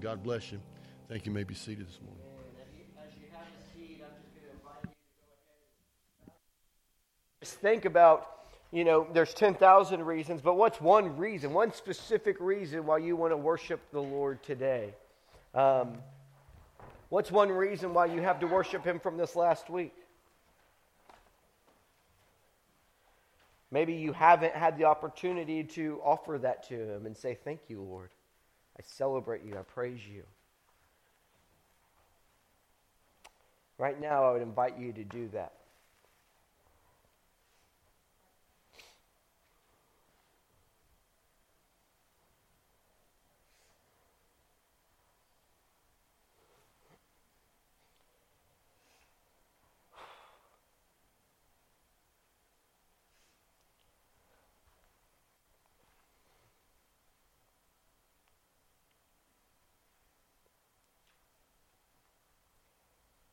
God bless you. Thank you. you may be seated this morning. Just think about, you know, there's 10,000 reasons, but what's one reason, one specific reason why you want to worship the Lord today? Um, what's one reason why you have to worship Him from this last week? Maybe you haven't had the opportunity to offer that to Him and say, Thank you, Lord. I celebrate you. I praise you. Right now, I would invite you to do that.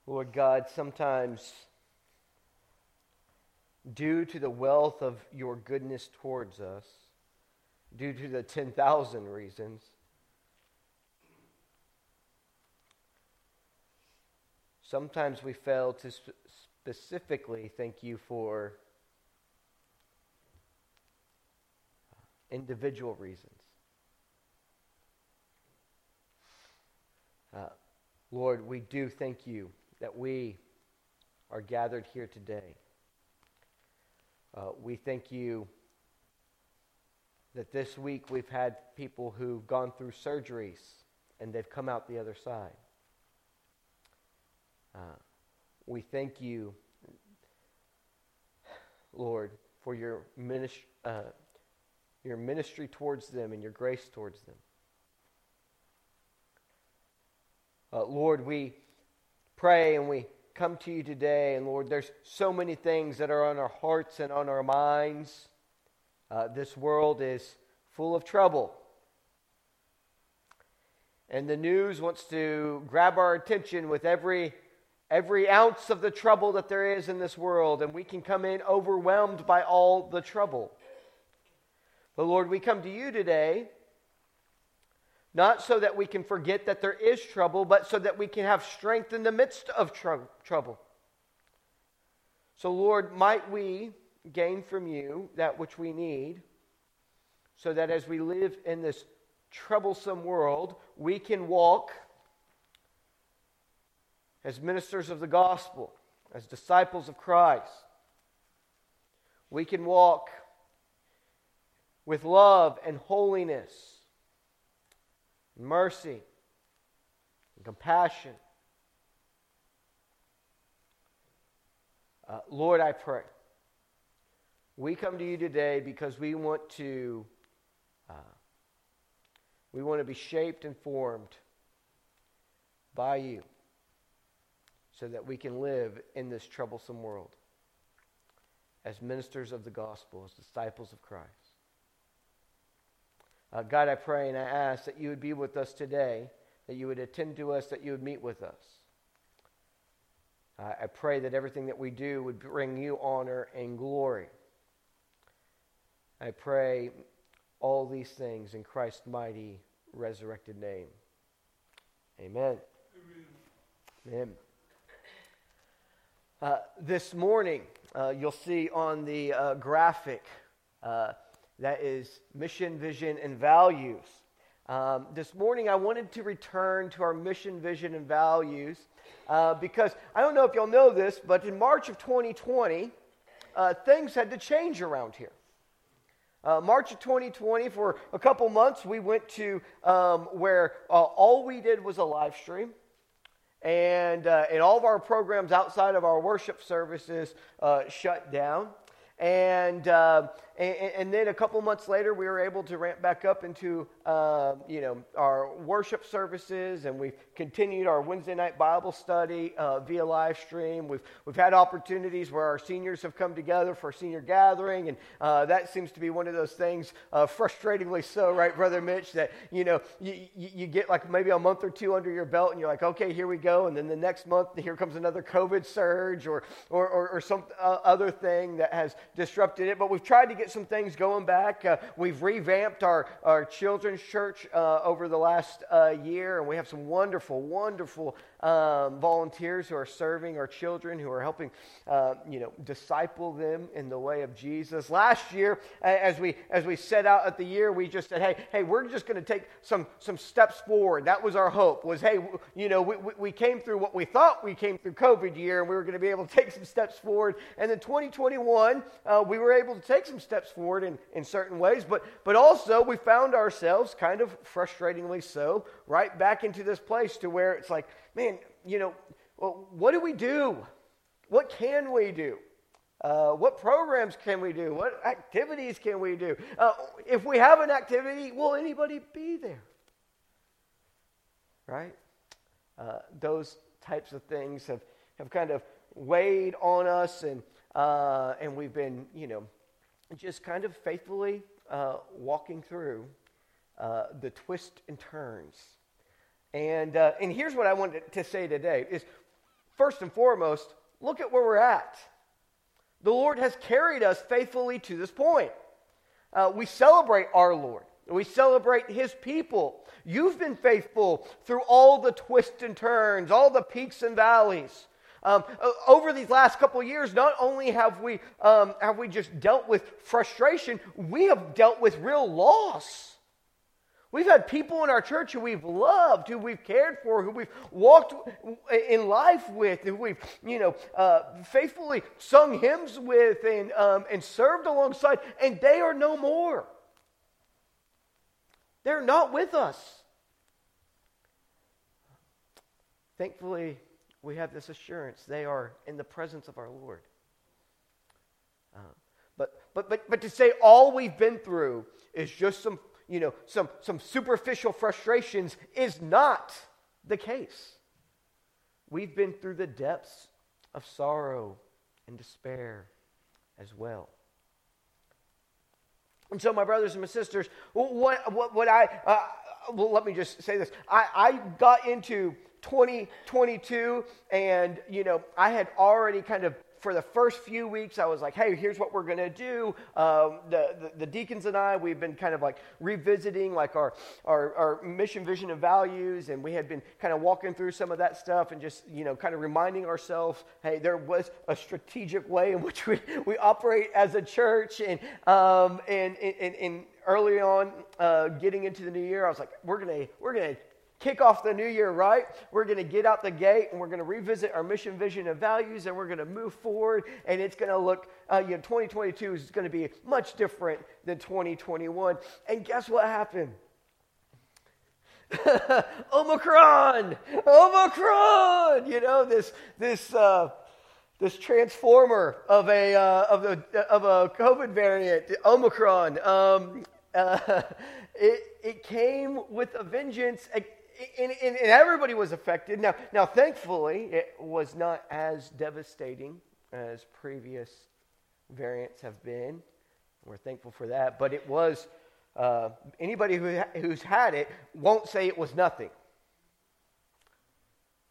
Lord God, sometimes due to the wealth of your goodness towards us, due to the 10,000 reasons, sometimes we fail to sp- specifically thank you for individual reasons. Uh, Lord, we do thank you that we are gathered here today. Uh, we thank you that this week we've had people who've gone through surgeries and they've come out the other side. Uh, we thank you, Lord, for your, ministry, uh, your ministry towards them and your grace towards them. Uh, Lord, we pray and we come to you today. And Lord, there's so many things that are on our hearts and on our minds. Uh, this world is full of trouble. And the news wants to grab our attention with every, every ounce of the trouble that there is in this world. And we can come in overwhelmed by all the trouble. But Lord, we come to you today not so that we can forget that there is trouble, but so that we can have strength in the midst of tr- trouble. So, Lord, might we gain from you that which we need, so that as we live in this troublesome world, we can walk as ministers of the gospel, as disciples of Christ. We can walk with love and holiness mercy, and compassion. Uh, Lord, I pray. We come to you today because we want to uh, we want to be shaped and formed by you so that we can live in this troublesome world as ministers of the gospel, as disciples of Christ. Uh, God, I pray and I ask that you would be with us today, that you would attend to us, that you would meet with us. Uh, I pray that everything that we do would bring you honor and glory. I pray all these things in Christ's mighty resurrected name. Amen. Amen. Amen. Uh, this morning, uh, you'll see on the uh, graphic uh, that is mission, vision, and values. Um, this morning, I wanted to return to our mission, vision, and values uh, because I don't know if y'all know this, but in March of 2020, uh, things had to change around here. Uh, March of 2020, for a couple months, we went to um, where uh, all we did was a live stream. And, uh, and all of our programs outside of our worship services uh, shut down. And, uh, and, and, then a couple months later, we were able to ramp back up into uh, you know our worship services, and we've continued our Wednesday night Bible study uh, via live stream. We've we've had opportunities where our seniors have come together for a senior gathering, and uh, that seems to be one of those things, uh, frustratingly so, right, Brother Mitch? That you know you, you get like maybe a month or two under your belt, and you're like, okay, here we go, and then the next month here comes another COVID surge or or or, or some uh, other thing that has disrupted it. But we've tried to get get some things going back. Uh, we've revamped our, our children's church uh, over the last uh, year, and we have some wonderful, wonderful um, volunteers who are serving our children, who are helping, uh, you know, disciple them in the way of Jesus. Last year, as we as we set out at the year, we just said, hey, hey, we're just going to take some some steps forward. That was our hope. Was hey, you know, we, we came through what we thought we came through COVID year, and we were going to be able to take some steps forward. And then 2021, uh, we were able to take some steps forward in in certain ways, but but also we found ourselves kind of frustratingly so right back into this place to where it's like man, you know, well, what do we do? What can we do? Uh, what programs can we do? What activities can we do? Uh, if we have an activity, will anybody be there? Right? Uh, those types of things have, have kind of weighed on us, and, uh, and we've been, you know, just kind of faithfully uh, walking through uh, the twists and turns and, uh, and here's what I wanted to say today is first and foremost, look at where we're at. The Lord has carried us faithfully to this point. Uh, we celebrate our Lord. We celebrate his people. You've been faithful through all the twists and turns, all the peaks and valleys. Um, over these last couple years, not only have we, um, have we just dealt with frustration, we have dealt with real loss. We've had people in our church who we've loved, who we've cared for, who we've walked in life with, who we've, you know, uh, faithfully sung hymns with and, um, and served alongside, and they are no more. They're not with us. Thankfully, we have this assurance they are in the presence of our Lord. Uh, but, but, but, but to say all we've been through is just some you know, some, some superficial frustrations is not the case. We've been through the depths of sorrow and despair as well. And so, my brothers and my sisters, what, what, what I, uh, well, let me just say this. I, I got into 2022, and, you know, I had already kind of for the first few weeks, I was like, hey, here's what we're going to do. Um, the, the, the, deacons and I, we've been kind of like revisiting like our, our, our mission, vision, and values. And we had been kind of walking through some of that stuff and just, you know, kind of reminding ourselves, hey, there was a strategic way in which we, we operate as a church. And, um, and, and, and early on, uh, getting into the new year, I was like, we're going to, we're going to kick off the new year right. We're going to get out the gate and we're going to revisit our mission, vision, and values, and we're going to move forward. And it's going to look, uh, you know, 2022 is going to be much different than 2021. And guess what happened? Omicron, Omicron. You know this this uh, this transformer of a uh, of the of a COVID variant, Omicron. Um, uh, it it came with a vengeance and, and, and, everybody was affected. Now, now, thankfully, it was not as devastating as previous variants have been. We're thankful for that. But it was, uh, anybody who, who's had it won't say it was nothing.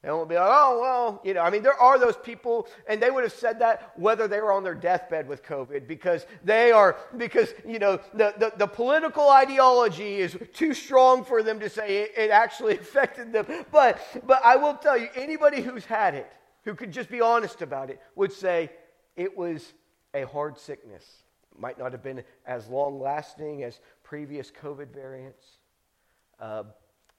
They won't be like, oh, well, you know, I mean, there are those people, and they would have said that whether they were on their deathbed with COVID because they are, because, you know, the, the, the political ideology is too strong for them to say it, it actually affected them. But, but I will tell you, anybody who's had it, who could just be honest about it, would say it was a hard sickness. It Might not have been as long lasting as previous COVID variants. Uh,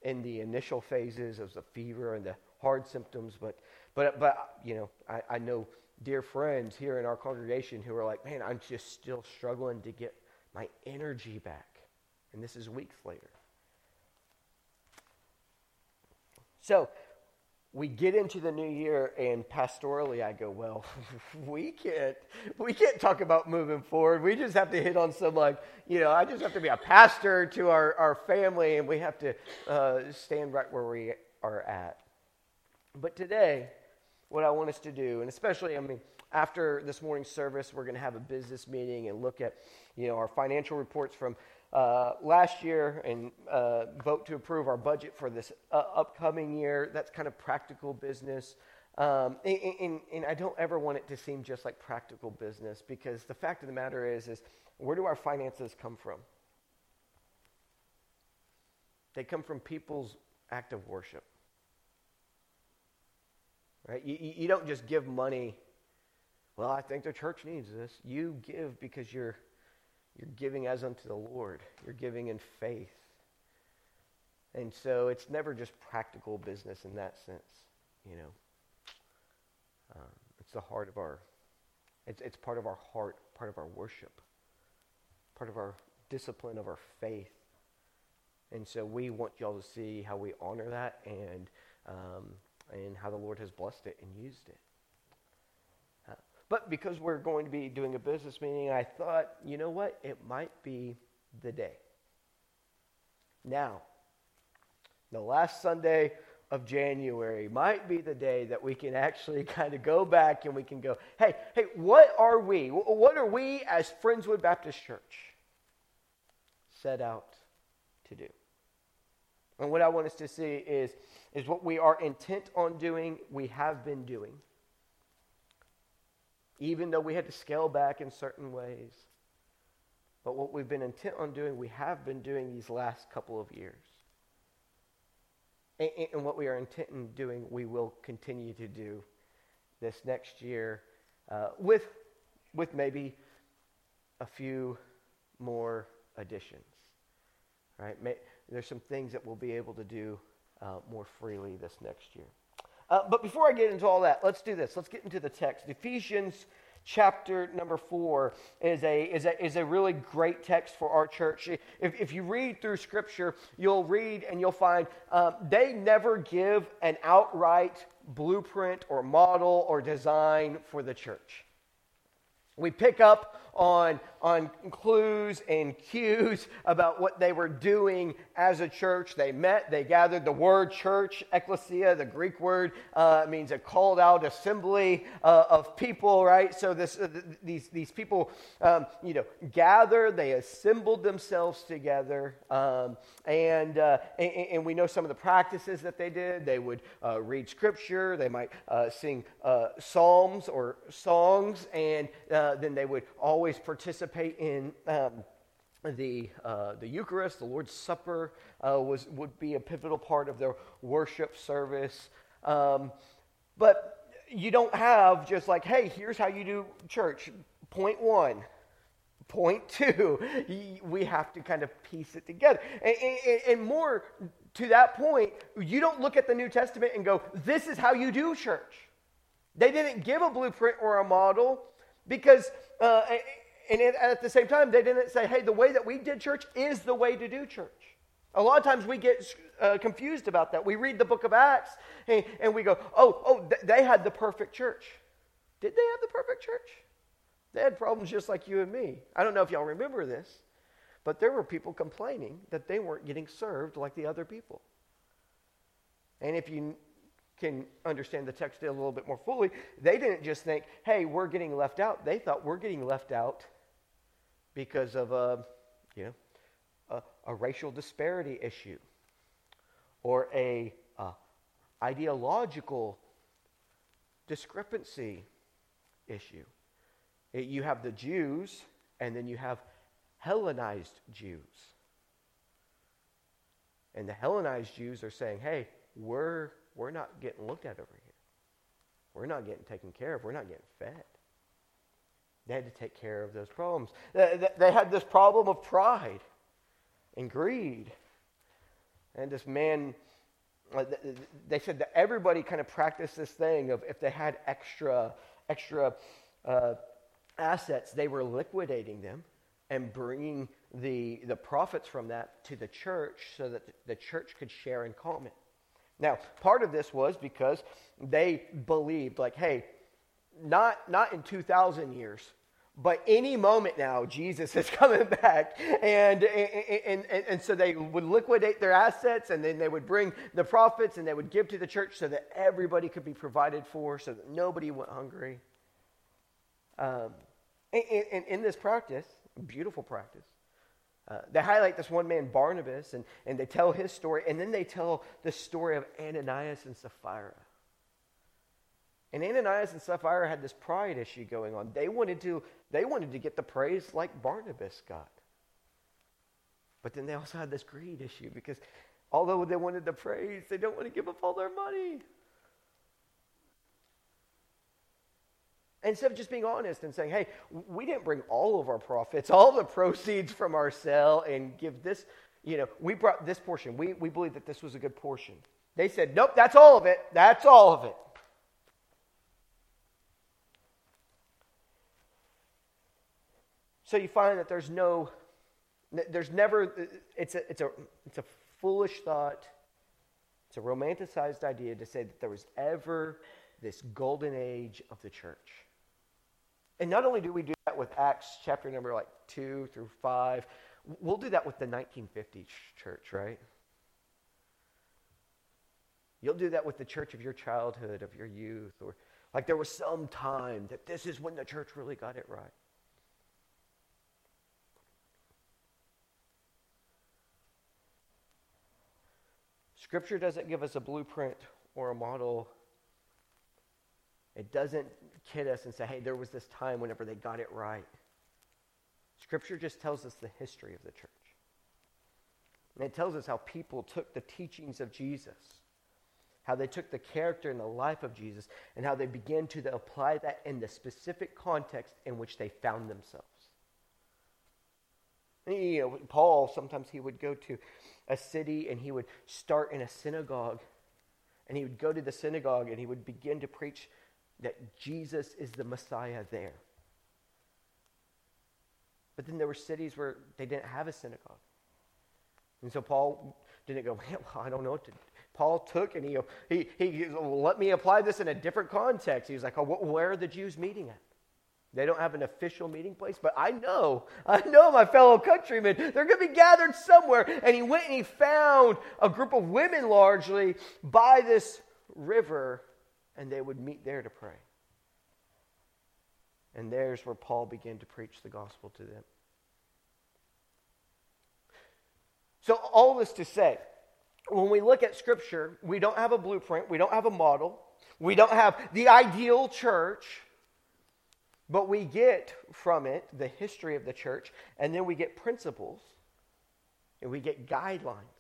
in the initial phases of the fever and the hard symptoms, but, but, but you know, I, I know dear friends here in our congregation who are like, man, I'm just still struggling to get my energy back. And this is weeks later. So we get into the new year, and pastorally, I go, well, we can't, we can't talk about moving forward. We just have to hit on some like, you know, I just have to be a pastor to our, our family, and we have to uh, stand right where we are at. But today, what I want us to do, and especially, I mean, after this morning's service, we're going to have a business meeting and look at, you know, our financial reports from uh, last year and uh, vote to approve our budget for this uh, upcoming year. That's kind of practical business. Um, and, and, and, I don't ever want it to seem just like practical business because the fact of the matter is, is Where do our finances come from? They come from people's act of worship. Right? You, you don't just give money, well, I think the church needs this. You give because you're, you're giving as unto the Lord, you're giving in faith. And so it's never just practical business in that sense, you know. Um, it's the heart of our, it's, it's part of our heart, part of our worship, part of our discipline of our faith. And so we want y'all to see how we honor that and, um, and how the Lord has blessed it and used it. Uh, but because we're going to be doing a business meeting, I thought, you know what? It might be the day. Now, the last Sunday of January might be the day that we can actually kind of go back and we can go, hey, hey, what are we? What are we as Friendswood Baptist Church set out to do? And what I want us to see is, is what we are intent on doing, we have been doing. Even though we had to scale back in certain ways. But what we've been intent on doing, we have been doing these last couple of years. And, and what we are intent on doing, we will continue to do this next year uh, with, with maybe a few more additions. Right? May, there's some things that we'll be able to do uh, more freely this next year. Uh, but before I get into all that, let's do this. Let's get into the text. Ephesians chapter number four is a, is a, is a really great text for our church. If, if you read through Scripture, you'll read and you'll find um, they never give an outright blueprint or model or design for the church. We pick up on, on clues and cues about what they were doing as a church. They met, they gathered. The word church, ecclesia, the Greek word, uh, means a called out assembly uh, of people, right? So this, uh, these, these people, um, you know, gathered, they assembled themselves together. Um, and, uh, and, and, we know some of the practices that they did. They would uh, read scripture, they might uh, sing psalms or songs, and then they would always participate in um, the, uh, the Eucharist, the Lord's Supper uh, was, would be a pivotal part of their worship service. Um, but you don't have just like, hey, here's how you do church. Point one, point two. We have to kind of piece it together. And, and, and more to that point, you don't look at the New Testament and go, this is how you do church. They didn't give a blueprint or a model because uh, and at the same time, they didn't say, hey, the way that we did church is the way to do church. A lot of times we get uh, confused about that. We read the book of Acts and, and we go, oh, oh, th- they had the perfect church. Did they have the perfect church? They had problems just like you and me. I don't know if y'all remember this, but there were people complaining that they weren't getting served like the other people. And if you can understand the text a little bit more fully, they didn't just think, hey, we're getting left out. They thought we're getting left out because of a, you know, a, a racial disparity issue or a uh, ideological discrepancy issue. It, you have the Jews, and then you have Hellenized Jews. And the Hellenized Jews are saying, hey, we're we're not getting looked at over here. We're not getting taken care of. We're not getting fed. They had to take care of those problems. They had this problem of pride and greed. And this man, uh, they said that everybody kind of practiced this thing of if they had extra, extra uh, assets, they were liquidating them and bringing the, the profits from that to the church so that the church could share in common. Now, part of this was because they believed, like, hey, not, not in 2,000 years, but any moment now, Jesus is coming back. And, and, and, and, so they would liquidate their assets and then they would bring the profits and they would give to the church so that everybody could be provided for, so that nobody went hungry. Um, and in this practice, beautiful practice, uh, they highlight this one man, Barnabas, and, and they tell his story, and then they tell the story of Ananias and Sapphira. And Ananias and Sapphira had this pride issue going on. They wanted to, they wanted to get the praise like Barnabas got. But then they also had this greed issue because although they wanted the praise, they don't want to give up all their money. Instead of just being honest and saying, hey, we didn't bring all of our profits, all the proceeds from our sale, and give this, you know, we brought this portion. We, we believe that this was a good portion. They said, nope, that's all of it. That's all of it. So you find that there's no, there's never, uh, it's a, it's a, it's a foolish thought. It's a romanticized idea to say that there was ever this golden age of the church. And not only do we do that with Acts chapter number like 2 through 5, we'll do that with the 1950 church, right? You'll do that with the church of your childhood, of your youth, or like there was some time that this is when the church really got it right. Scripture doesn't give us a blueprint or a model. It doesn't kid us and say, hey, there was this time whenever they got it right. Scripture just tells us the history of the church. And it tells us how people took the teachings of Jesus, how they took the character and the life of Jesus, and how they began to apply that in the specific context in which they found themselves. You know, Paul, sometimes he would go to a city and he would start in a synagogue. And he would go to the synagogue and he would begin to preach that Jesus is the Messiah there. But then there were cities where they didn't have a synagogue. And so Paul didn't go, well, I don't know what to. Paul took and he, he, he let me apply this in a different context. He was like, oh, where are the Jews meeting at? They don't have an official meeting place, but I know, I know my fellow countrymen, they're going to be gathered somewhere. And he went and he found a group of women largely by this river, and they would meet there to pray. And there's where Paul began to preach the gospel to them. So, all this to say, when we look at Scripture, we don't have a blueprint, we don't have a model, we don't have the ideal church. But we get from it the history of the church, and then we get principles, and we get guidelines,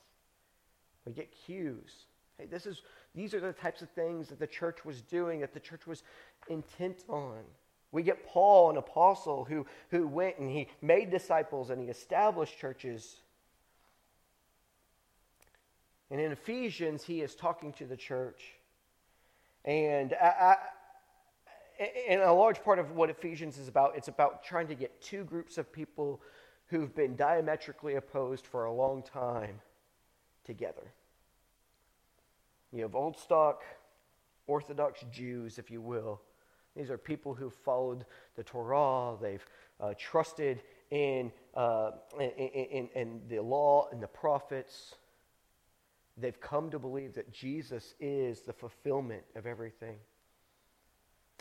we get cues. Hey, this is, these are the types of things that the church was doing, that the church was intent on. We get Paul, an apostle, who, who went and he made disciples and he established churches. And in Ephesians, he is talking to the church. And I, and a large part of what Ephesians is about, it's about trying to get two groups of people who've been diametrically opposed for a long time together. You have old stock, Orthodox Jews, if you will. These are people who followed the Torah. They've uh, trusted in, uh, in, in, in the law and the prophets. They've come to believe that Jesus is the fulfillment of everything.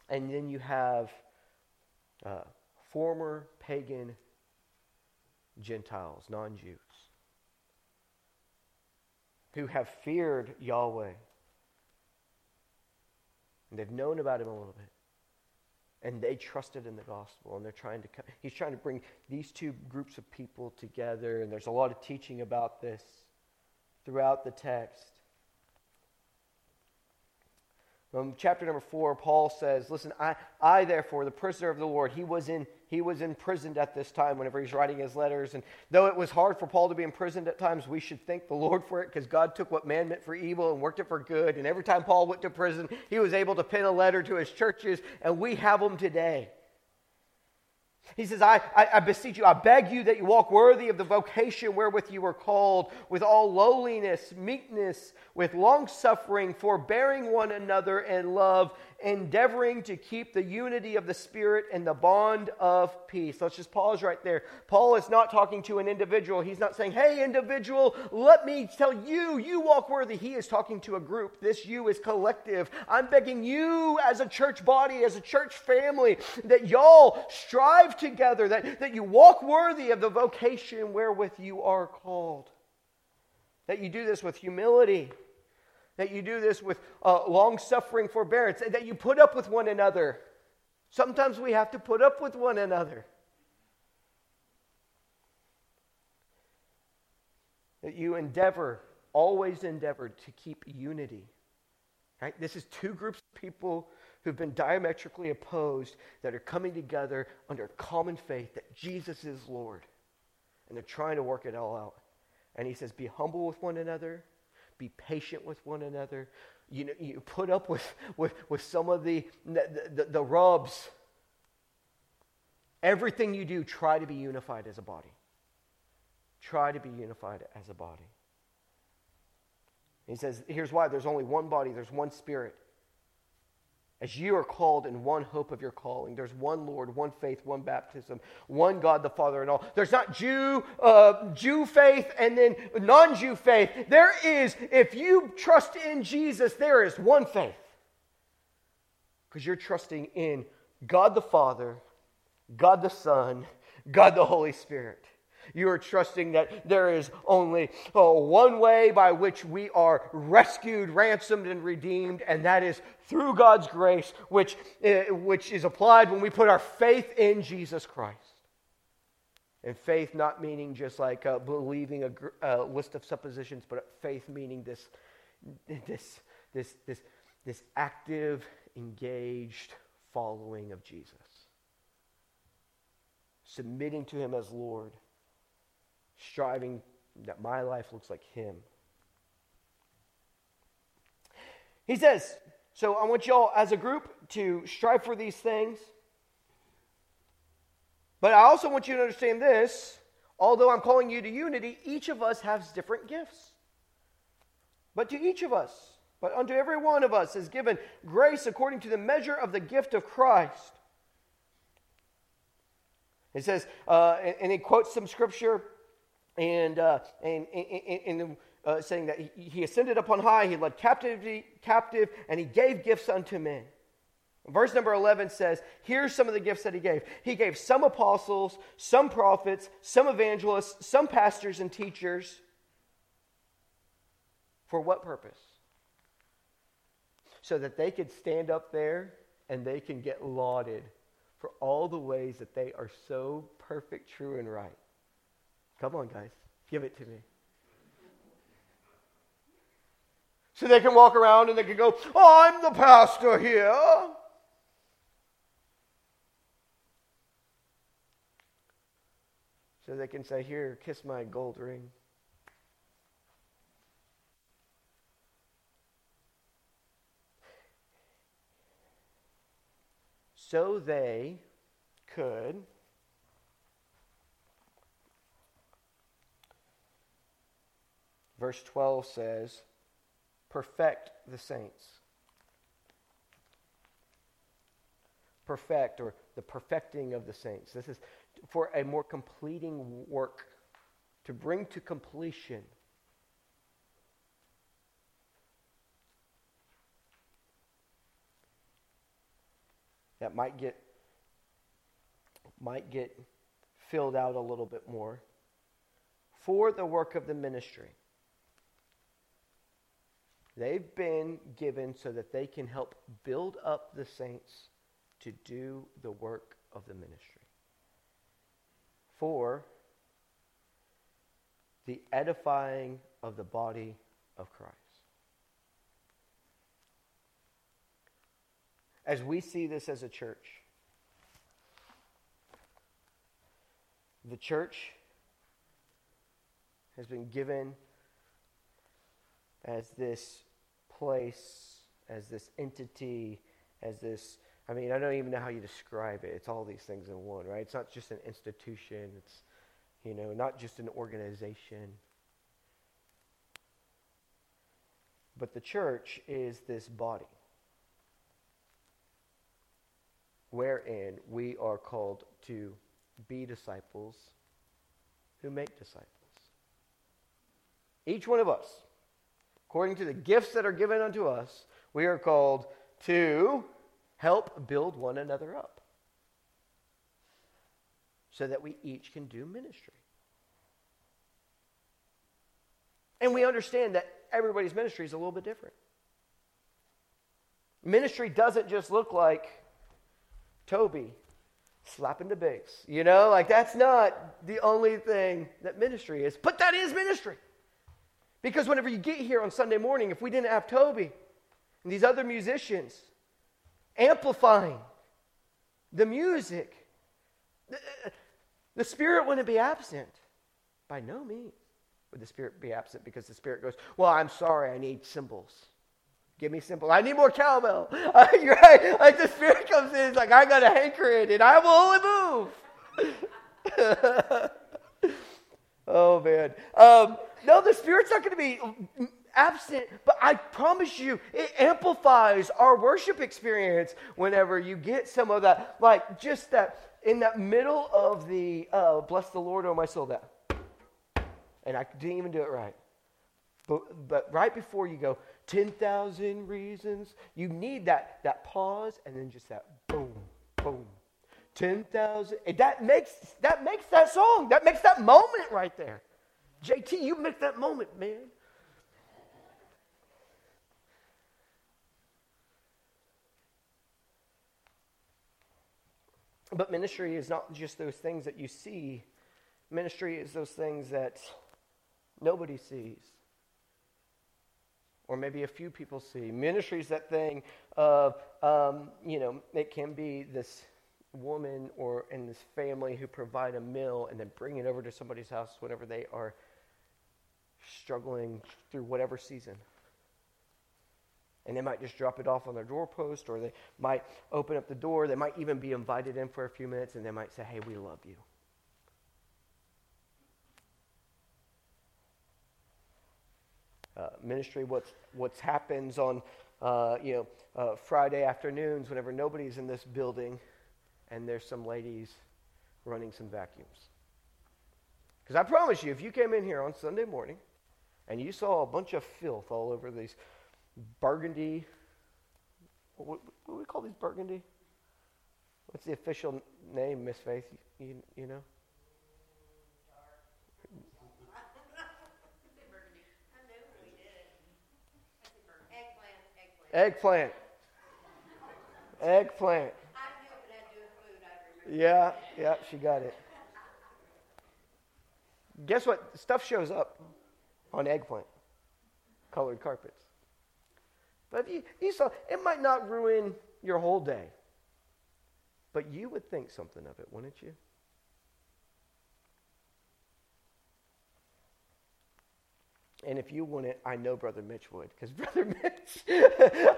And then you have uh, former pagan Gentiles, non Jews, who have feared Yahweh. And they've known about him a little bit. And they trusted in the gospel. And they're trying to, come. he's trying to bring these two groups of people together. And there's a lot of teaching about this throughout the text. Um, chapter number four, Paul says, Listen, I, I, therefore, the prisoner of the Lord, he was, in, he was imprisoned at this time whenever he's writing his letters. And though it was hard for Paul to be imprisoned at times, we should thank the Lord for it because God took what man meant for evil and worked it for good. And every time Paul went to prison, he was able to pen a letter to his churches, and we have them today. He says, I, I, I, beseech you, I beg you that you walk worthy of the vocation wherewith you were called, with all lowliness, meekness, with long suffering, forbearing one another in love, endeavoring to keep the unity of the Spirit and the bond of peace. Let's just pause right there. Paul is not talking to an individual. He's not saying, Hey, individual, let me tell you, you walk worthy. He is talking to a group. This you is collective. I'm begging you, as a church body, as a church family, that y'all strive together, that, that you walk worthy of the vocation wherewith you are called. That you do this with humility that you do this with uh, long suffering forbearance, that you put up with one another. Sometimes we have to put up with one another. That you endeavor, always endeavor to keep unity. Right? This is two groups of people who've been diametrically opposed that are coming together under common faith that Jesus is Lord. And they're trying to work it all out. And he says, Be humble with one another, be patient with one another. You, know, you put up with, with, with some of the, the, the, the rubs. Everything you do, try to be unified as a body. Try to be unified as a body. He says, here's why there's only one body, there's one spirit. As you are called in one hope of your calling, there's one Lord, one faith, one baptism, one God the Father and all. There's not Jew, uh, Jew faith and then non-Jew faith. There is, if you trust in Jesus, there is one faith. Because you're trusting in God the Father, God the Son, God the Holy Spirit. You are trusting that there is only oh, one way by which we are rescued, ransomed, and redeemed, and that is through God's grace, which, uh, which is applied when we put our faith in Jesus Christ. And faith not meaning just like uh, believing a, a list of suppositions, but faith meaning this, this, this, this, this active, engaged following of Jesus. Submitting to Him as Lord striving that my life looks like Him. He says, so I want y'all as a group to strive for these things. But I also want you to understand this although I'm calling you to unity, each of us has different gifts. But to each of us, but unto every one of us is given grace according to the measure of the gift of Christ. It says, uh, and, and he quotes some scripture and, uh, and, and, and uh, saying that he ascended upon high, he led captivity captive, and he gave gifts unto men. Verse number 11 says, Here's some of the gifts that he gave. He gave some apostles, some prophets, some evangelists, some pastors and teachers. For what purpose? So that they could stand up there and they can get lauded for all the ways that they are so perfect, true, and right. Come on, guys. Give it to me. So they can walk around and they can go, I'm the pastor here. So they can say, Here, kiss my gold ring. So they could Verse 12 says, perfect the saints. Perfect, or the perfecting of the saints. This is for a more completing work, to bring to completion. That might get might get filled out a little bit more for the work of the ministry. They've been given so that they can help build up the saints to do the work of the ministry. For the edifying of the body of Christ. As we see this as a church, the church has been given as this place, as this entity, as this. I mean, I don't even know how you describe it. It's all these things in one, right? It's not just an institution. It's, you know, not just an organization. But the church is this body wherein we are called to be disciples who make disciples. Each one of us according to the gifts that are given unto us, we are called to help build one another up so that we each can do ministry. And we understand that everybody's ministry is a little bit different. Ministry doesn't just look like Toby slapping the bass. You know, like that's not the only thing that ministry is, but that is ministry. Because whenever you get here on Sunday morning, if we didn't have Toby and these other musicians amplifying the music, the, the Spirit wouldn't be absent. By no means would the Spirit be absent because the Spirit goes, Well, I'm sorry, I need cymbals. Give me simple. I need more cowbell. Right. Like the Spirit comes in, it's like, I got a hankering and I will only move. oh, man. Um, no, the Spirit's not going to be absent, but I promise you, it amplifies our worship experience whenever you get some of that, like just that in that middle of the uh, bless the Lord, oh my soul, that. And I didn't even do it right. But, but right before you go, 10,000 reasons, you need that, that pause and then just that boom, boom. 10,000. That makes, that makes that song. That makes that moment right there. JT, you make that moment, man. But ministry is not just those things that you see, ministry is those things that nobody sees. Or maybe a few people see. Ministry is that thing of, um, you know, it can be this woman or in this family who provide a meal and then bring it over to somebody's house whenever they are struggling through whatever season. And they might just drop it off on their doorpost, or they might open up the door. They might even be invited in for a few minutes, and they might say, Hey, we love you. Uh, ministry, what's, what's happens on uh, you know, uh, Friday afternoons whenever nobody's in this building and there's some ladies running some vacuums. Because I promise you, if you came in here on Sunday morning and you saw a bunch of filth all over these burgundy. What, what, do we call these burgundy? What's the official name, Miss Faith? You, you know? Eggplant. Eggplant. Yeah, yeah, she got it. Guess what? Stuff shows up on eggplant colored carpets. But you, you saw, it might not ruin your whole day. But you would think something of it, wouldn't you? And if you wouldn't, I know Brother Mitch would, because Brother Mitch,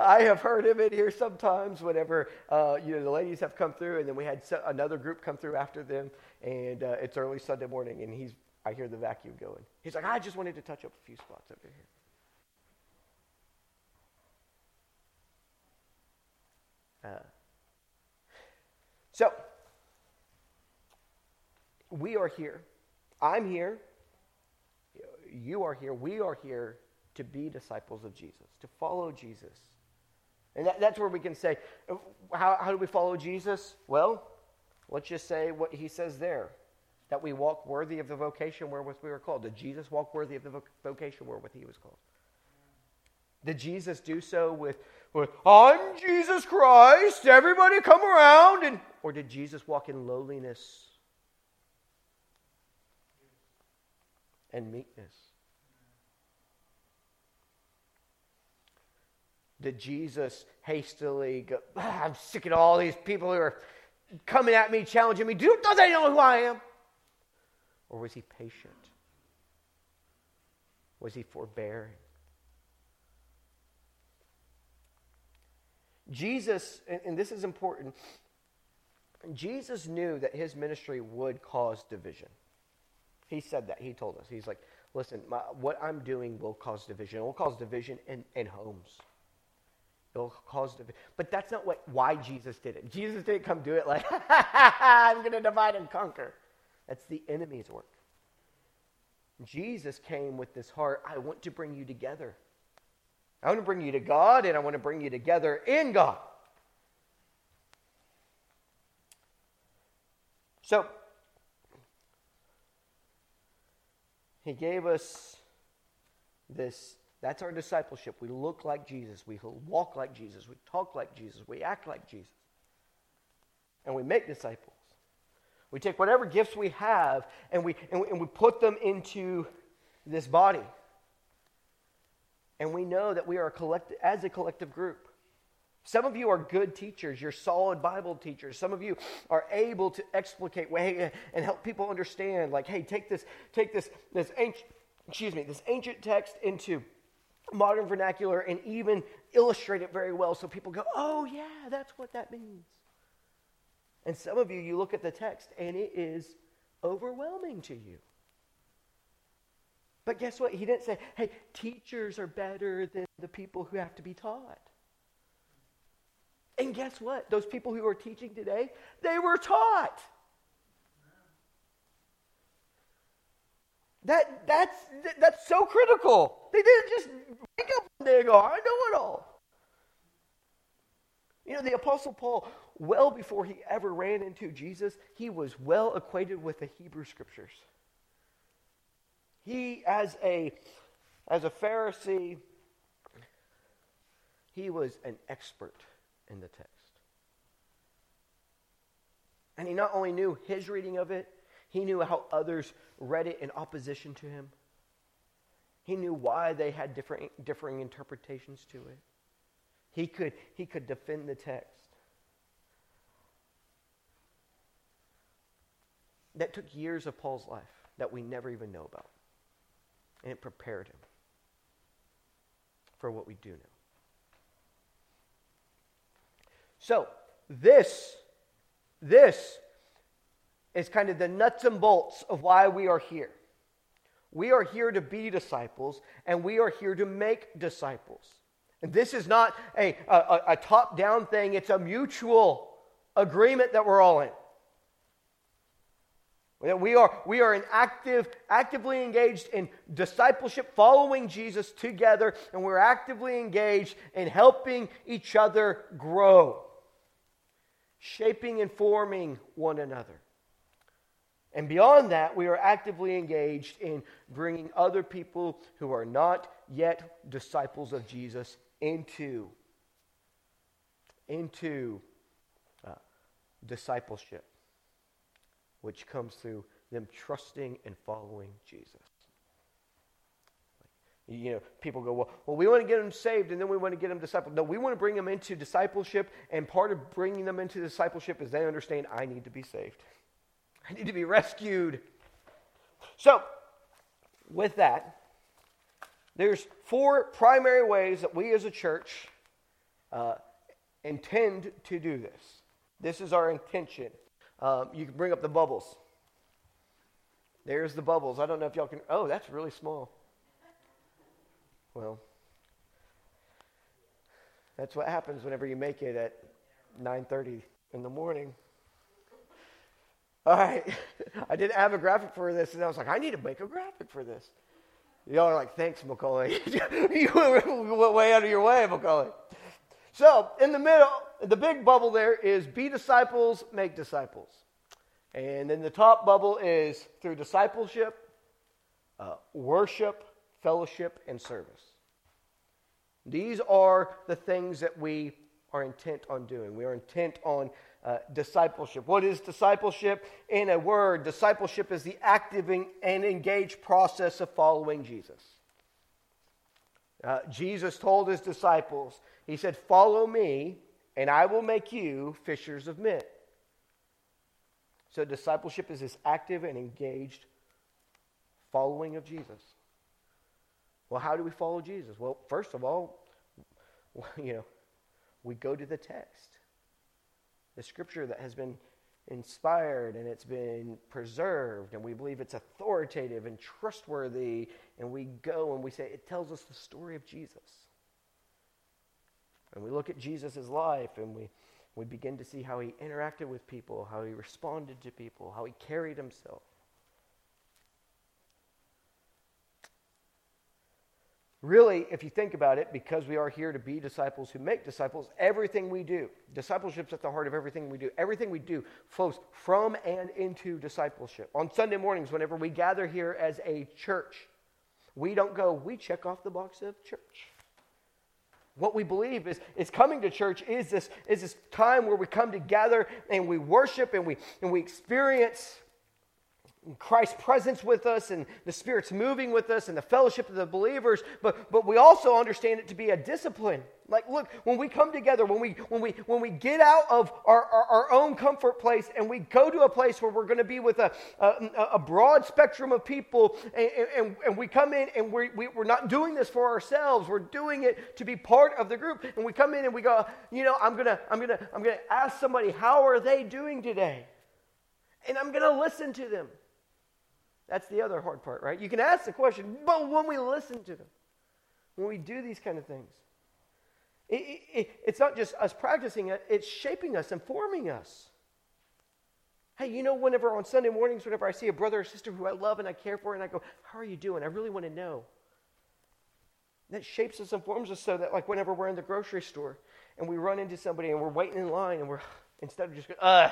I have heard him in here sometimes. Whenever uh, you know the ladies have come through, and then we had another group come through after them, and uh, it's early Sunday morning, and he's I hear the vacuum going. He's like, I just wanted to touch up a few spots over here. Uh, so, we are here. I'm here. You are here. We are here to be disciples of Jesus, to follow Jesus. And that, that's where we can say, how, how do we follow Jesus? Well, let's just say what he says there that we walk worthy of the vocation wherewith we were called. Did Jesus walk worthy of the vocation wherewith he was called? Did Jesus do so with, with I'm Jesus Christ, everybody come around? And, or did Jesus walk in lowliness and meekness? Did Jesus hastily go, ah, I'm sick of all these people who are coming at me, challenging me. Do, don't they know who I am? Or was he patient? Was he forbearing? Jesus, and this is important, Jesus knew that his ministry would cause division. He said that. He told us. He's like, listen, my, what I'm doing will cause division. It will cause division in, in homes. It will cause division. But that's not what, why Jesus did it. Jesus didn't come do it like, I'm going to divide and conquer. That's the enemy's work. Jesus came with this heart I want to bring you together. I want to bring you to God and I want to bring you together in God. So, he gave us this That's our discipleship. We look like Jesus. We walk like Jesus. We talk like Jesus. We act like Jesus. And we make disciples. We take whatever gifts we have and we, and we, and we put them into this body. And we know that we are a collect- as a collective group. Some of you are good teachers. You're solid Bible teachers. Some of you are able to explicate way and help people understand. Like, hey, take this, take this, this ancient, excuse me, this ancient text into modern vernacular and even illustrate it very well so people go, oh yeah, that's what that means. And some of you, you look at the text and it is overwhelming to you. But guess what? He didn't say, hey, teachers are better than the people who have to be taught. And guess what? Those people who are teaching today, they were taught. That, that's, that's so critical. They didn't just wake up one day and go, I know it all. You know, the Apostle Paul, well before he ever ran into Jesus, he was well acquainted with the Hebrew Scriptures. He, as a, as a Pharisee, he was an expert in the text. And he not only knew his reading of it, he knew how others read it in opposition to him. He knew why they had different, differing interpretations to it. He could, he could defend the text. That took years of Paul's life that we never even know about. And it prepared him for what we do know. So, this, this is kind of the nuts and bolts of why we are here. We are here to be disciples, and we are here to make disciples. And this is not a, a, a top down thing, it's a mutual agreement that we're all in. We are, we are an active, actively engaged in discipleship, following Jesus together, and we're actively engaged in helping each other grow, shaping and forming one another. And beyond that, we are actively engaged in bringing other people who are not yet disciples of Jesus into, into uh, discipleship, which comes through them trusting and following Jesus. You know, people go, well, well, we want to get them saved and then we want to get them discipled. No, we want to bring them into discipleship, and part of bringing them into discipleship is they understand I need to be saved. I need to be rescued. So, with that, there's four primary ways that we as a church uh, intend to do this. This is our intention. Um, you can bring up the bubbles. There's the bubbles. I don't know if y'all can. Oh, that's really small. Well, that's what happens whenever you make it at 9:30 in the morning. All right, I didn't have a graphic for this, and I was like, I need to make a graphic for this. Y'all are like, thanks, Macaulay. you went way out of your way, Macaulay. So, in the middle, the big bubble there is be disciples, make disciples. And then the top bubble is through discipleship, uh, worship, fellowship, and service. These are the things that we are intent on doing. We are intent on uh, discipleship. What is discipleship? In a word, discipleship is the active and engaged process of following Jesus. Uh, Jesus told his disciples, He said, Follow me, and I will make you fishers of men. So, discipleship is this active and engaged following of Jesus. Well, how do we follow Jesus? Well, first of all, you know, we go to the text the scripture that has been inspired and it's been preserved and we believe it's authoritative and trustworthy and we go and we say it tells us the story of Jesus. And we look at Jesus' life and we, we begin to see how he interacted with people, how he responded to people, how he carried himself. Really, if you think about it, because we are here to be disciples who make disciples, everything we do, discipleship's at the heart of everything we do. Everything we do flows from and into discipleship. On Sunday mornings, whenever we gather here as a church, we don't go, we check off the box of church. What we believe is, is coming to church is this, is this time where we come together and we worship and we, and we experience Christ's presence with us and the Spirit's moving with us and the fellowship of the believers, but, but we also understand it to be a discipline. Like, look, when we come together, when we, when we, when we get out of our, our, our own comfort place and we go to a place where we're going to be with a, a, a broad spectrum of people, and, and, and we come in and we're, we, we're not doing this for ourselves, we're doing it to be part of the group. And we come in and we go, you know, I'm going to I'm gonna, I'm gonna ask somebody, how are they doing today? And I'm going to listen to them. That's the other hard part, right? You can ask the question, but when we listen to them, when we do these kind of things, it, it, it's not just us practicing it, it's shaping us and forming us. Hey, you know, whenever on Sunday mornings, whenever I see a brother or sister who I love and I care for, and I go, How are you doing? I really want to know. That shapes us and forms us so that, like, whenever we're in the grocery store and we run into somebody and we're waiting in line and we're, instead of just going, uh,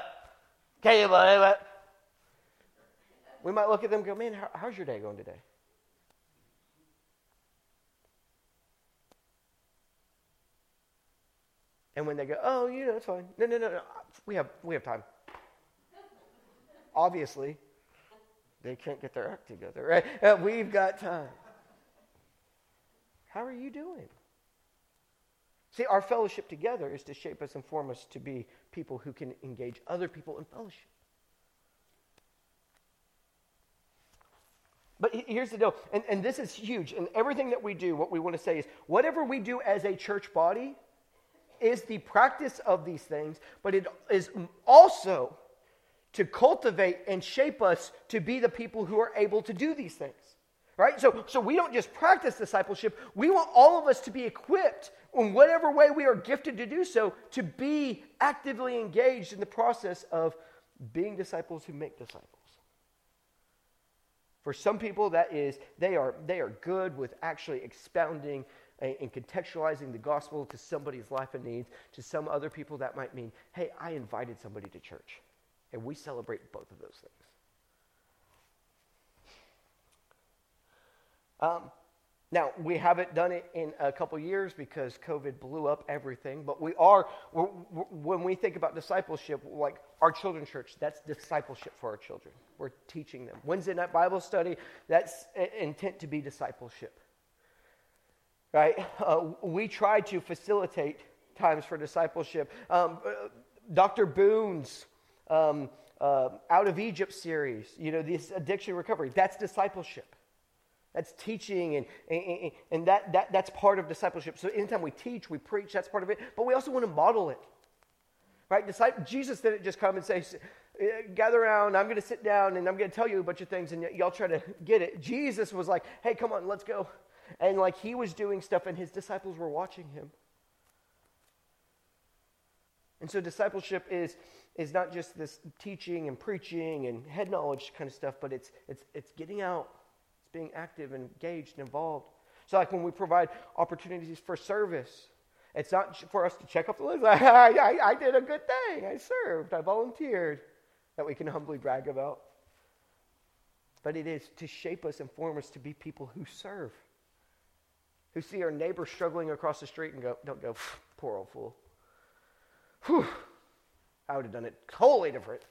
okay, we might look at them and go, man, how, how's your day going today? And when they go, oh, you know, it's fine. No, no, no, no. We have, we have time. Obviously, they can't get their act together, right? Uh, we've got time. How are you doing? See, our fellowship together is to shape us and form us to be people who can engage other people in fellowship. But here's the deal, and, and this is huge. And everything that we do, what we want to say is whatever we do as a church body is the practice of these things, but it is also to cultivate and shape us to be the people who are able to do these things. Right? So, so we don't just practice discipleship, we want all of us to be equipped in whatever way we are gifted to do so to be actively engaged in the process of being disciples who make disciples. For some people, that is, they are, they are good with actually expounding and contextualizing the gospel to somebody's life and needs. To some other people, that might mean, hey, I invited somebody to church. And we celebrate both of those things. Um, now, we haven't done it in a couple years because COVID blew up everything, but we are, when we think about discipleship, like our children's church, that's discipleship for our children. We're teaching them. Wednesday night Bible study, that's intent to be discipleship. Right? Uh, we try to facilitate times for discipleship. Um, uh, Dr. Boone's um, uh, Out of Egypt series, you know, this addiction recovery, that's discipleship. That's teaching, and, and, and that, that, that's part of discipleship. So, anytime we teach, we preach, that's part of it. But we also want to model it. Right? Disciple, Jesus didn't just come and say, eh, gather around, I'm going to sit down, and I'm going to tell you a bunch of things, and y- y'all try to get it. Jesus was like, hey, come on, let's go. And like he was doing stuff, and his disciples were watching him. And so, discipleship is, is not just this teaching and preaching and head knowledge kind of stuff, but it's, it's, it's getting out being active and engaged involved. So, like when we provide opportunities for service, it's not for us to check off the list. I, I, I did a good thing. I served. I volunteered. That we can humbly brag about. But it is to shape us and form us to be people who serve, who see our neighbor struggling across the street and go, don't go, poor old fool. Whew. I would have done it totally different.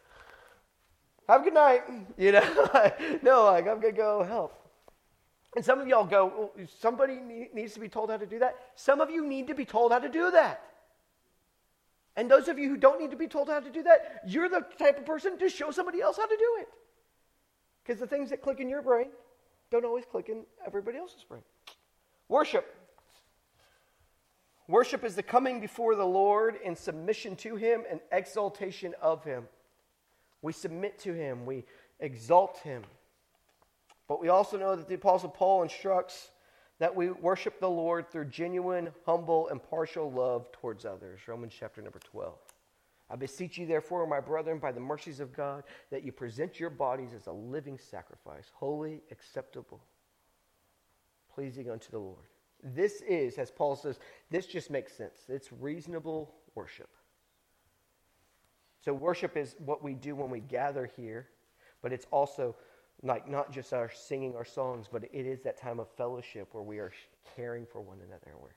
Have a good night. You know, no, like I'm gonna go help. And some of y'all go, oh, somebody needs to be told how to do that. Some of you need to be told how to do that. And those of you who don't need to be told how to do that, you're the type of person to show somebody else how to do it. Because the things that click in your brain don't always click in everybody else's brain. Worship. Worship is the coming before the Lord in submission to Him and exaltation of Him. We submit to Him, we exalt Him. But we also know that the Apostle Paul instructs that we worship the Lord through genuine, humble, and partial love towards others. Romans chapter number 12. I beseech you, therefore, my brethren, by the mercies of God, that you present your bodies as a living sacrifice, holy, acceptable, pleasing unto the Lord. This is, as Paul says, this just makes sense. It's reasonable worship. So, worship is what we do when we gather here, but it's also like not just our singing our songs, but it is that time of fellowship where we are caring for one another. We're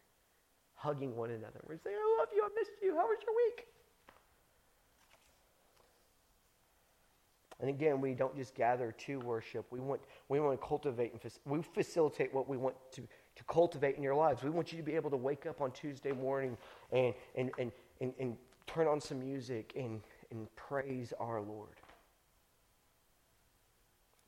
hugging one another. We're saying, I love you, I missed you. How was your week? And again, we don't just gather to worship. We want, we want to cultivate and we facilitate what we want to, to cultivate in your lives. We want you to be able to wake up on Tuesday morning and, and, and, and, and turn on some music and, and praise our Lord.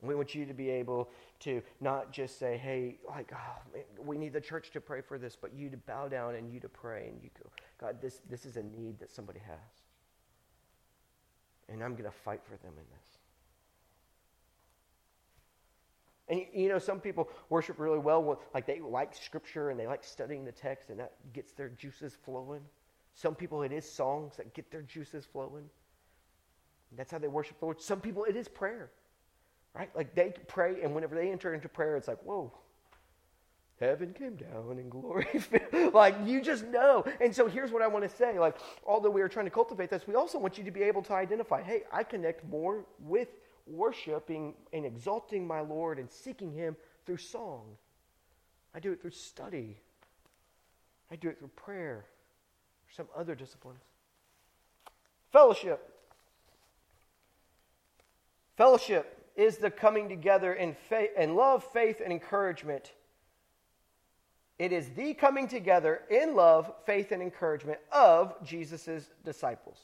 We want you to be able to not just say, hey, like, oh, we need the church to pray for this, but you to bow down and you to pray and you go, God, this, this is a need that somebody has. And I'm going to fight for them in this. And you know, some people worship really well, like they like scripture and they like studying the text, and that gets their juices flowing. Some people, it is songs that get their juices flowing. That's how they worship the Lord. Some people, it is prayer, right? Like they pray, and whenever they enter into prayer, it's like, whoa, heaven came down in glory. like you just know. And so here's what I want to say. Like, although we are trying to cultivate this, we also want you to be able to identify, hey, I connect more with worshiping and exalting my Lord and seeking Him through song. I do it through study. I do it through prayer or some other disciplines. Fellowship. Fellowship is the coming together in, faith, in love, faith, and encouragement. It is the coming together in love, faith, and encouragement of Jesus' disciples.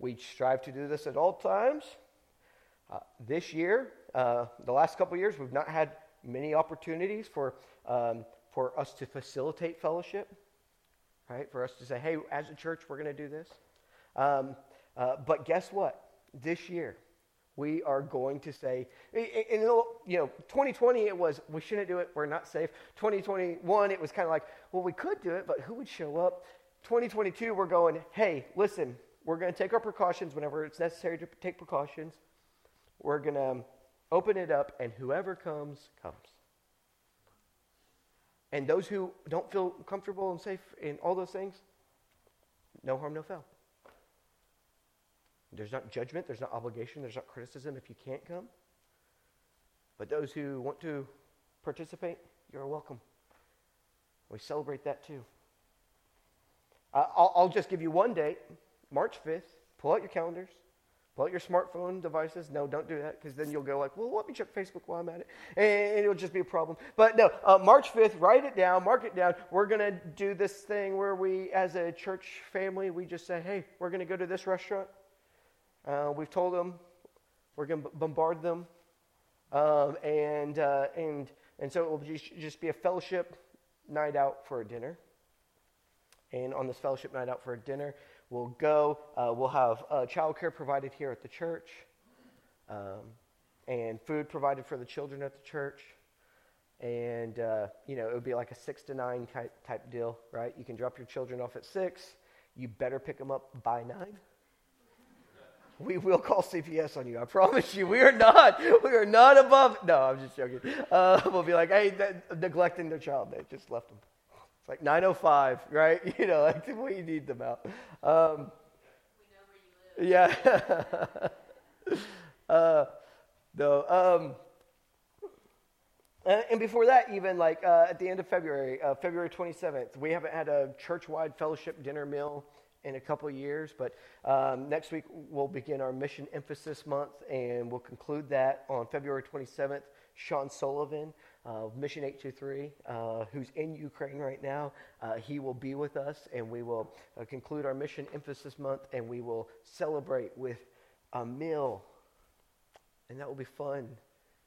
We strive to do this at all times. Uh, this year, uh, the last couple years, we've not had many opportunities for, um, for us to facilitate fellowship, right? For us to say, hey, as a church, we're going to do this. Um, uh, but guess what? This year, we are going to say, in, you know, 2020 it was, we shouldn't do it, we're not safe. 2021 it was kind of like, well, we could do it, but who would show up? 2022 we're going, hey, listen, we're going to take our precautions whenever it's necessary to take precautions. We're going to um, open it up, and whoever comes, comes. And those who don't feel comfortable and safe in all those things, no harm, no foul. There's not judgment, there's not obligation, there's not criticism if you can't come. But those who want to participate, you're welcome. We celebrate that too. Uh, I'll, I'll just give you one date. March 5th, pull out your calendars, pull out your smartphone devices. No, don't do that because then you'll go like, well, let me check Facebook while I'm at it. And it'll just be a problem. But no, uh, March 5th, write it down, mark it down. We're going to do this thing where we, as a church family, we just say, hey, we're going to go to this restaurant. Uh, we've told them we're going to bombard them. Um, and, uh, and, and so it will just be a fellowship night out for a dinner. And on this fellowship night out for a dinner, We'll go. Uh, we'll have uh, childcare provided here at the church, um, and food provided for the children at the church. And uh, you know, it would be like a six to nine type, type deal, right? You can drop your children off at six. You better pick them up by nine. We will call CPS on you. I promise you. We are not. We are not above. No, I'm just joking. Uh, we'll be like, hey, neglecting their child. They just left them. It's like 905, right? You know, like we need them out. Um, yeah. uh, no. Um, and, before that, even like uh, at the end of February, uh, February 27th, we haven't had a church-wide fellowship dinner meal in a couple years, but um, next week we'll begin our mission emphasis month, and we'll conclude that on February 27th. Sean Sullivan uh, Mission 823, uh, who's in Ukraine right now. Uh, he will be with us, and we will uh, conclude our mission emphasis month, and we will celebrate with a meal. And that will be fun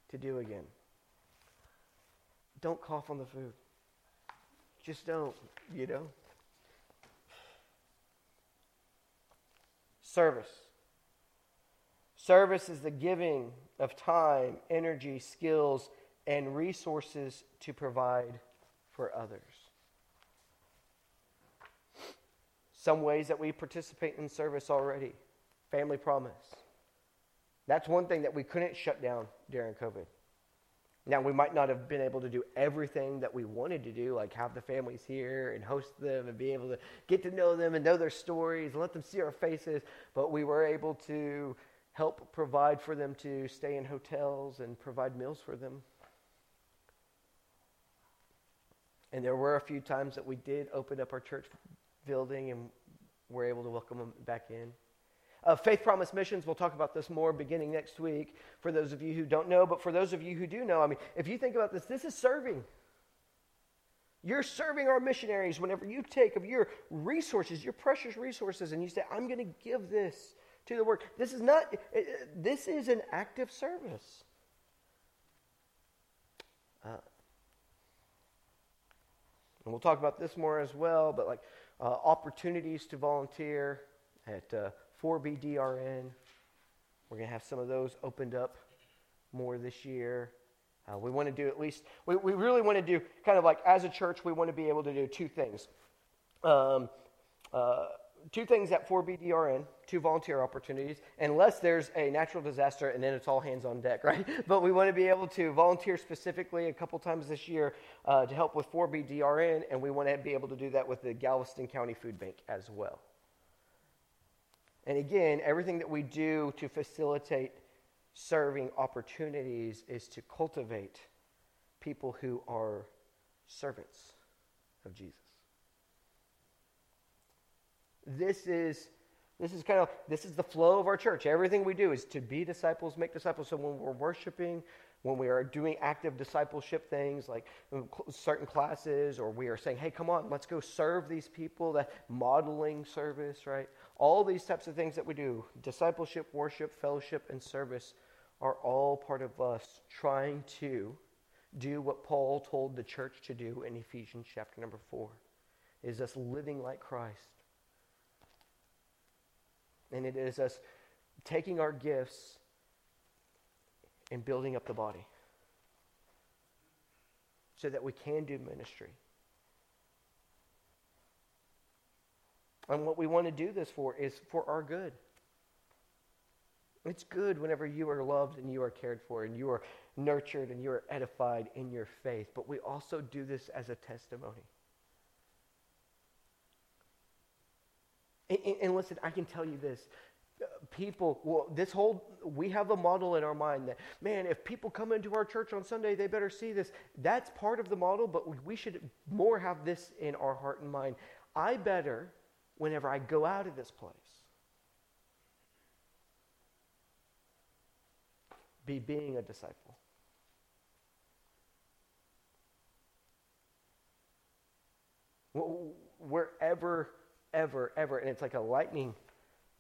to do again. Don't cough on the food. Just don't, you know. Service. Service is the giving of time, energy, skills, and resources to provide for others. Some ways that we participate in service already family promise. That's one thing that we couldn't shut down during COVID. Now, we might not have been able to do everything that we wanted to do, like have the families here and host them and be able to get to know them and know their stories and let them see our faces, but we were able to help provide for them to stay in hotels and provide meals for them. And there were a few times that we did open up our church building and were able to welcome them back in. Uh, Faith Promise Missions, we'll talk about this more beginning next week for those of you who don't know, but for those of you who do know, I mean, if you think about this, this is serving. You're serving our missionaries whenever you take of your resources, your precious resources, and you say, I'm going to give this to the work. This is not, this is an active service. Uh, and we'll talk about this more as well, but like uh, opportunities to volunteer at uh, 4BDRN. We're going to have some of those opened up more this year. Uh, we want to do at least, we, we really want to do kind of like as a church, we want to be able to do two things. Um, uh, two things at 4BDRN, two volunteer opportunities, unless there's a natural disaster and then it's all hands on deck, right? But we want to be able to volunteer specifically a couple times this year uh, to help with 4BDRN, and we want to be able to do that with the Galveston County Food Bank as well. And again, everything that we do to facilitate serving opportunities is to cultivate people who are servants of Jesus. This is this is kind of this is the flow of our church. Everything we do is to be disciples, make disciples. So when we're worshiping, when we are doing active discipleship things like um, certain classes, or we are saying, "Hey, come on, let's go serve these people," that modeling service, right? All these types of things that we do, discipleship, worship, fellowship, and service, are all part of us trying to do what Paul told the church to do in Ephesians chapter number 4. Is us living like Christ. And it is us taking our gifts and building up the body so that we can do ministry. And what we want to do this for is for our good. It's good whenever you are loved and you are cared for and you are nurtured and you are edified in your faith, but we also do this as a testimony. And, and listen, I can tell you this. People, well, this whole, we have a model in our mind that, man, if people come into our church on Sunday, they better see this. That's part of the model, but we should more have this in our heart and mind. I better whenever I go out of this place. Be being a disciple. Wherever, ever, ever, and it's like a lightning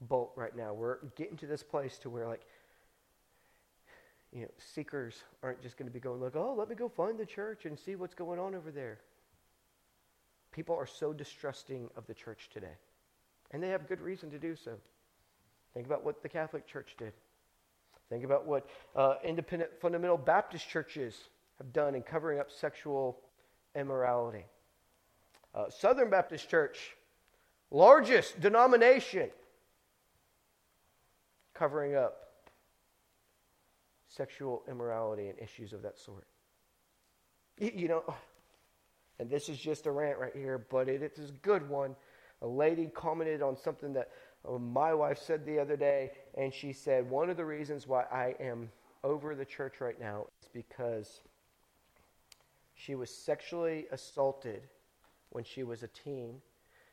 bolt right now. We're getting to this place to where, like, you know, seekers aren't just going to be going, like, oh, let me go find the church and see what's going on over there. People are so distrusting of the church today. And they have good reason to do so. Think about what the Catholic Church did. Think about what uh, independent fundamental Baptist churches have done in covering up sexual immorality. Uh, Southern Baptist Church, largest denomination, covering up sexual immorality and issues of that sort. You, you know, and this is just a rant right here, but it, it is a good one a lady commented on something that uh, my wife said the other day, and she said, One of the reasons why I am over the church right now is because she was sexually assaulted when she was a teen.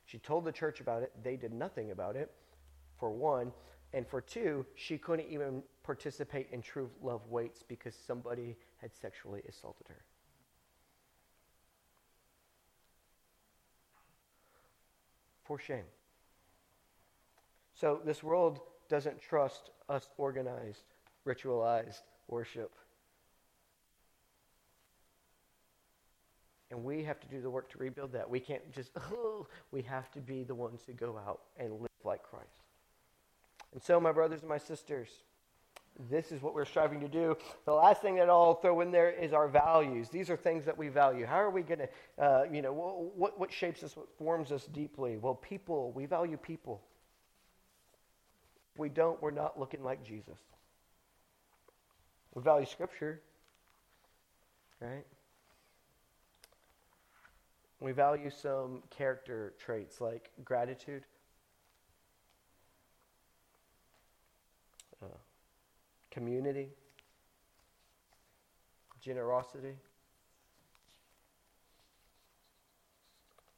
She told the church about it. They did nothing about it, for one. And for two, she couldn't even participate in True Love Waits because somebody had sexually assaulted her. For shame. So this world doesn't trust us organized, ritualized worship. And we have to do the work to rebuild that. We can't just, oh, we have to be the ones who go out and live like Christ. And so, my brothers and my sisters, this is what we're striving to do. The last thing that I'll throw in there is our values. These are things that we value. How are we going to, uh, you know, what, what shapes us, what forms us deeply? Well, people, we value people. If we don't, we're not looking like Jesus. We value Scripture, right? We value some character traits like gratitude. Uh, community, generosity,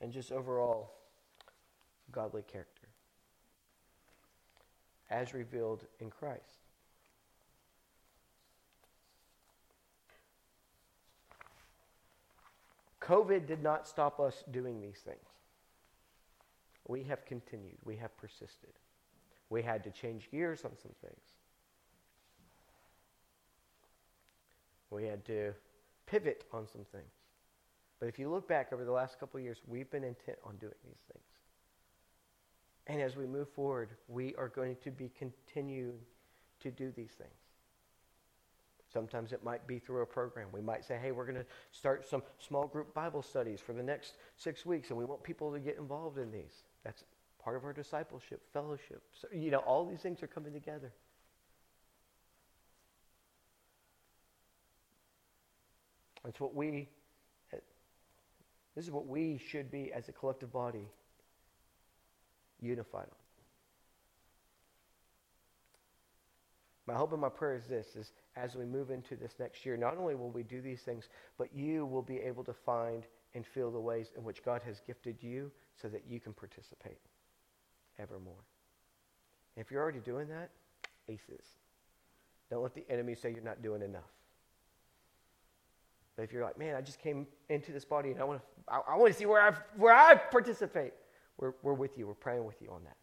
and just overall godly character as revealed in Christ. COVID did not stop us doing these things. We have continued, we have persisted. We had to change gears on some things. We had to pivot on some things. But if you look back over the last couple of years, we've been intent on doing these things. And as we move forward, we are going to be continuing to do these things. Sometimes it might be through a program. We might say, hey, we're going to start some small group Bible studies for the next six weeks, and we want people to get involved in these. That's part of our discipleship, fellowship. So, you know, all these things are coming together. That's what we, this is what we should be as a collective body unified on. My hope and my prayer is this is as we move into this next year, not only will we do these things, but you will be able to find and feel the ways in which God has gifted you so that you can participate evermore. If you're already doing that, aces. Don't let the enemy say you're not doing enough. But if you're like, man, I just came into this body and I want to, I, I want to see where I where I participate, we're, we're with you. We're praying with you on that.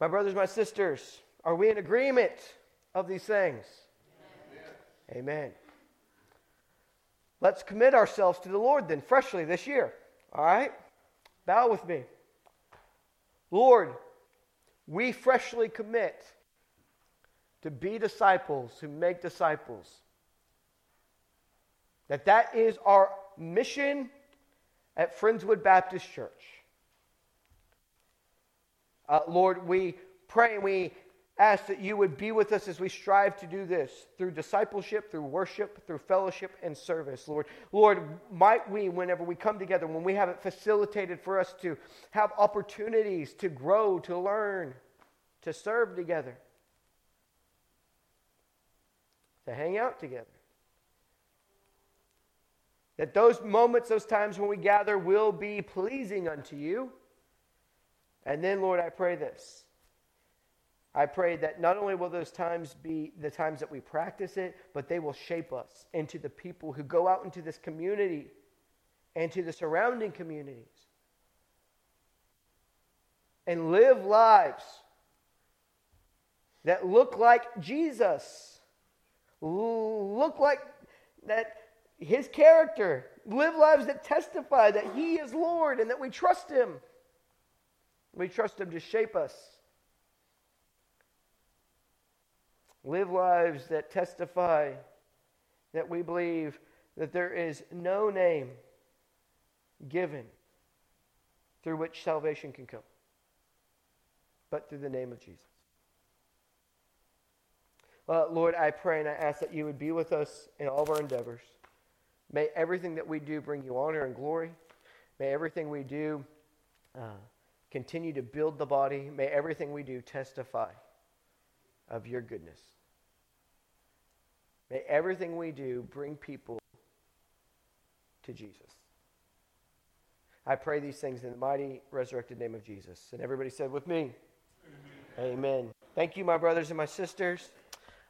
My brothers, my sisters, are we in agreement of these things? Amen. Amen. Let's commit ourselves to the Lord then, freshly this year. All right? Bow with me. Lord, we freshly commit to be disciples who make disciples. That that is our mission at Friendswood Baptist Church. Uh, Lord, we pray and we ask that you would be with us as we strive to do this through discipleship, through worship, through fellowship and service, Lord. Lord, might we, whenever we come together, when we have it facilitated for us to have opportunities to grow, to learn, to serve together, to hang out together. That those moments, those times when we gather will be pleasing unto you. And then, Lord, I pray this. I pray that not only will those times be the times that we practice it, but they will shape us into the people who go out into this community and to the surrounding communities and live lives that look like Jesus, look like that his character, live lives that testify that he is Lord and that we trust him. We trust him to shape us. Live lives that testify that we believe that there is no name given through which salvation can come but through the name of Jesus. Lord, I pray and I ask that you would be with us in all of our endeavors. May everything that we do bring you honor and glory. May everything we do uh, continue to build the body. May everything we do testify of your goodness. May everything we do bring people to Jesus. I pray these things in the mighty resurrected name of Jesus. And everybody said with me, Amen. Amen. Thank you, my brothers and my sisters.